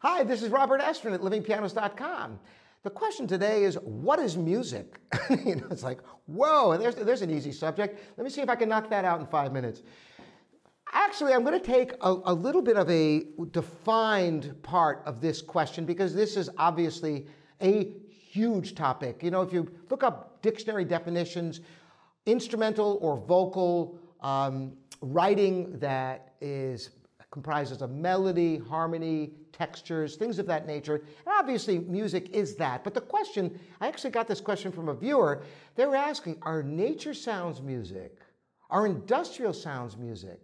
Hi, this is Robert Estrin at livingpianos.com. The question today is, what is music? you know, it's like, whoa, there's, there's an easy subject. Let me see if I can knock that out in five minutes. Actually, I'm going to take a, a little bit of a defined part of this question because this is obviously a huge topic. You know, if you look up dictionary definitions, instrumental or vocal um, writing that is comprises of melody, harmony, textures, things of that nature. And obviously, music is that. But the question, I actually got this question from a viewer. They were asking, are nature sounds music? Are industrial sounds music?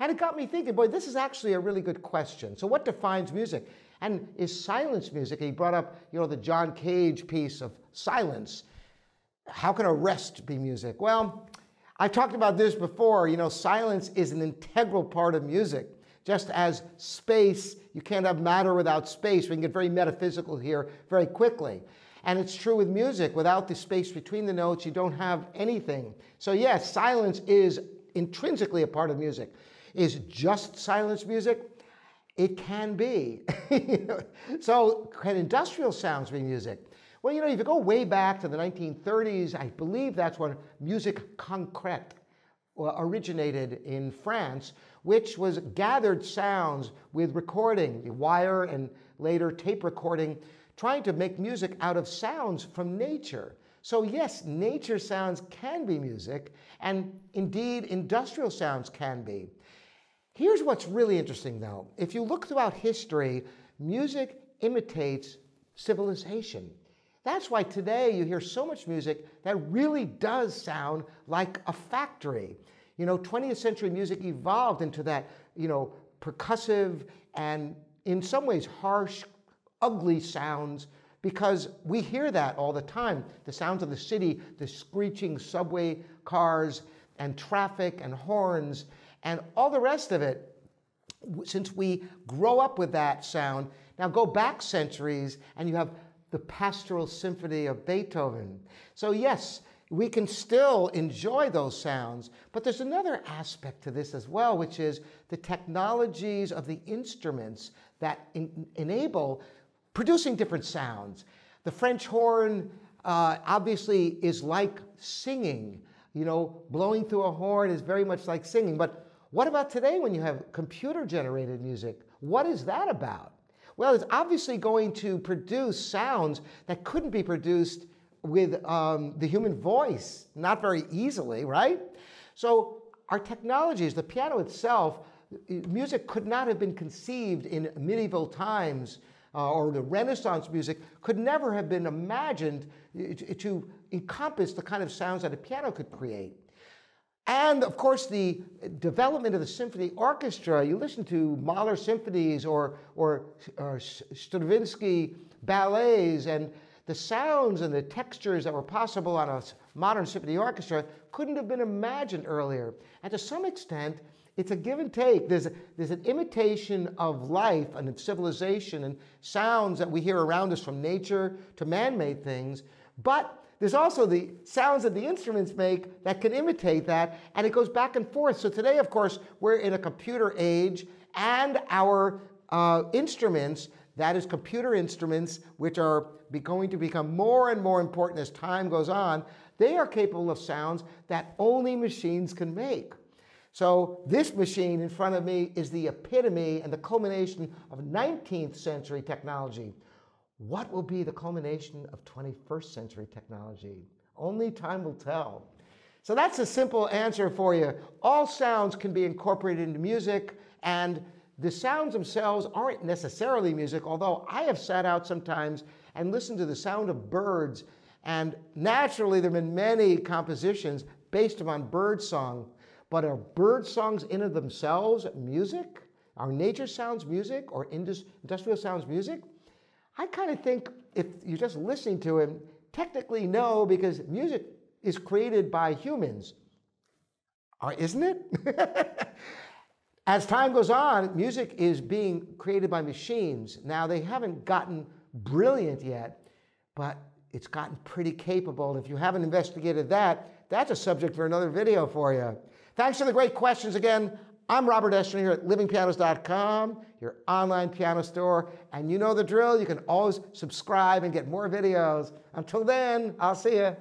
And it got me thinking, boy, this is actually a really good question. So, what defines music? And is silence music? He brought up, you know, the John Cage piece of silence. How can a rest be music? Well, I've talked about this before. You know, silence is an integral part of music. Just as space, you can't have matter without space. We can get very metaphysical here very quickly. And it's true with music. Without the space between the notes, you don't have anything. So, yes, silence is intrinsically a part of music. Is just silence music? It can be. so, can industrial sounds be music? Well, you know, if you go way back to the 1930s, I believe that's when musique concrète originated in France, which was gathered sounds with recording, wire and later tape recording, trying to make music out of sounds from nature. So, yes, nature sounds can be music, and indeed, industrial sounds can be. Here's what's really interesting though. If you look throughout history, music imitates civilization. That's why today you hear so much music that really does sound like a factory. You know, 20th century music evolved into that, you know, percussive and in some ways harsh, ugly sounds because we hear that all the time. The sounds of the city, the screeching subway cars and traffic and horns and all the rest of it, since we grow up with that sound, now go back centuries and you have the Pastoral Symphony of Beethoven. So, yes, we can still enjoy those sounds, but there's another aspect to this as well, which is the technologies of the instruments that in, enable producing different sounds. The French horn uh, obviously is like singing. You know, blowing through a horn is very much like singing, but what about today when you have computer generated music? What is that about? Well, it's obviously going to produce sounds that couldn't be produced with um, the human voice, not very easily, right? So, our technologies, the piano itself, music could not have been conceived in medieval times uh, or the Renaissance music could never have been imagined to encompass the kind of sounds that a piano could create. And of course, the development of the symphony orchestra, you listen to Mahler symphonies or, or, or Stravinsky ballets, and the sounds and the textures that were possible on a modern symphony orchestra couldn't have been imagined earlier. And to some extent, it's a give and take. There's, a, there's an imitation of life and of civilization and sounds that we hear around us from nature to man made things. But there's also the sounds that the instruments make that can imitate that, and it goes back and forth. So today, of course, we're in a computer age, and our uh, instruments, that is computer instruments, which are going to become more and more important as time goes on, they are capable of sounds that only machines can make. So this machine in front of me is the epitome and the culmination of 19th century technology. What will be the culmination of 21st century technology? Only time will tell. So that's a simple answer for you. All sounds can be incorporated into music, and the sounds themselves aren't necessarily music, although I have sat out sometimes and listened to the sound of birds, and naturally there have been many compositions based upon bird song. But are bird songs in of themselves music? Are nature sounds music or industrial sounds music? I kind of think if you're just listening to him, technically no, because music is created by humans. Or isn't it? As time goes on, music is being created by machines. Now, they haven't gotten brilliant yet, but it's gotten pretty capable. If you haven't investigated that, that's a subject for another video for you. Thanks for the great questions again. I'm Robert Estrin here at livingpianos.com, your online piano store. And you know the drill. You can always subscribe and get more videos. Until then, I'll see you.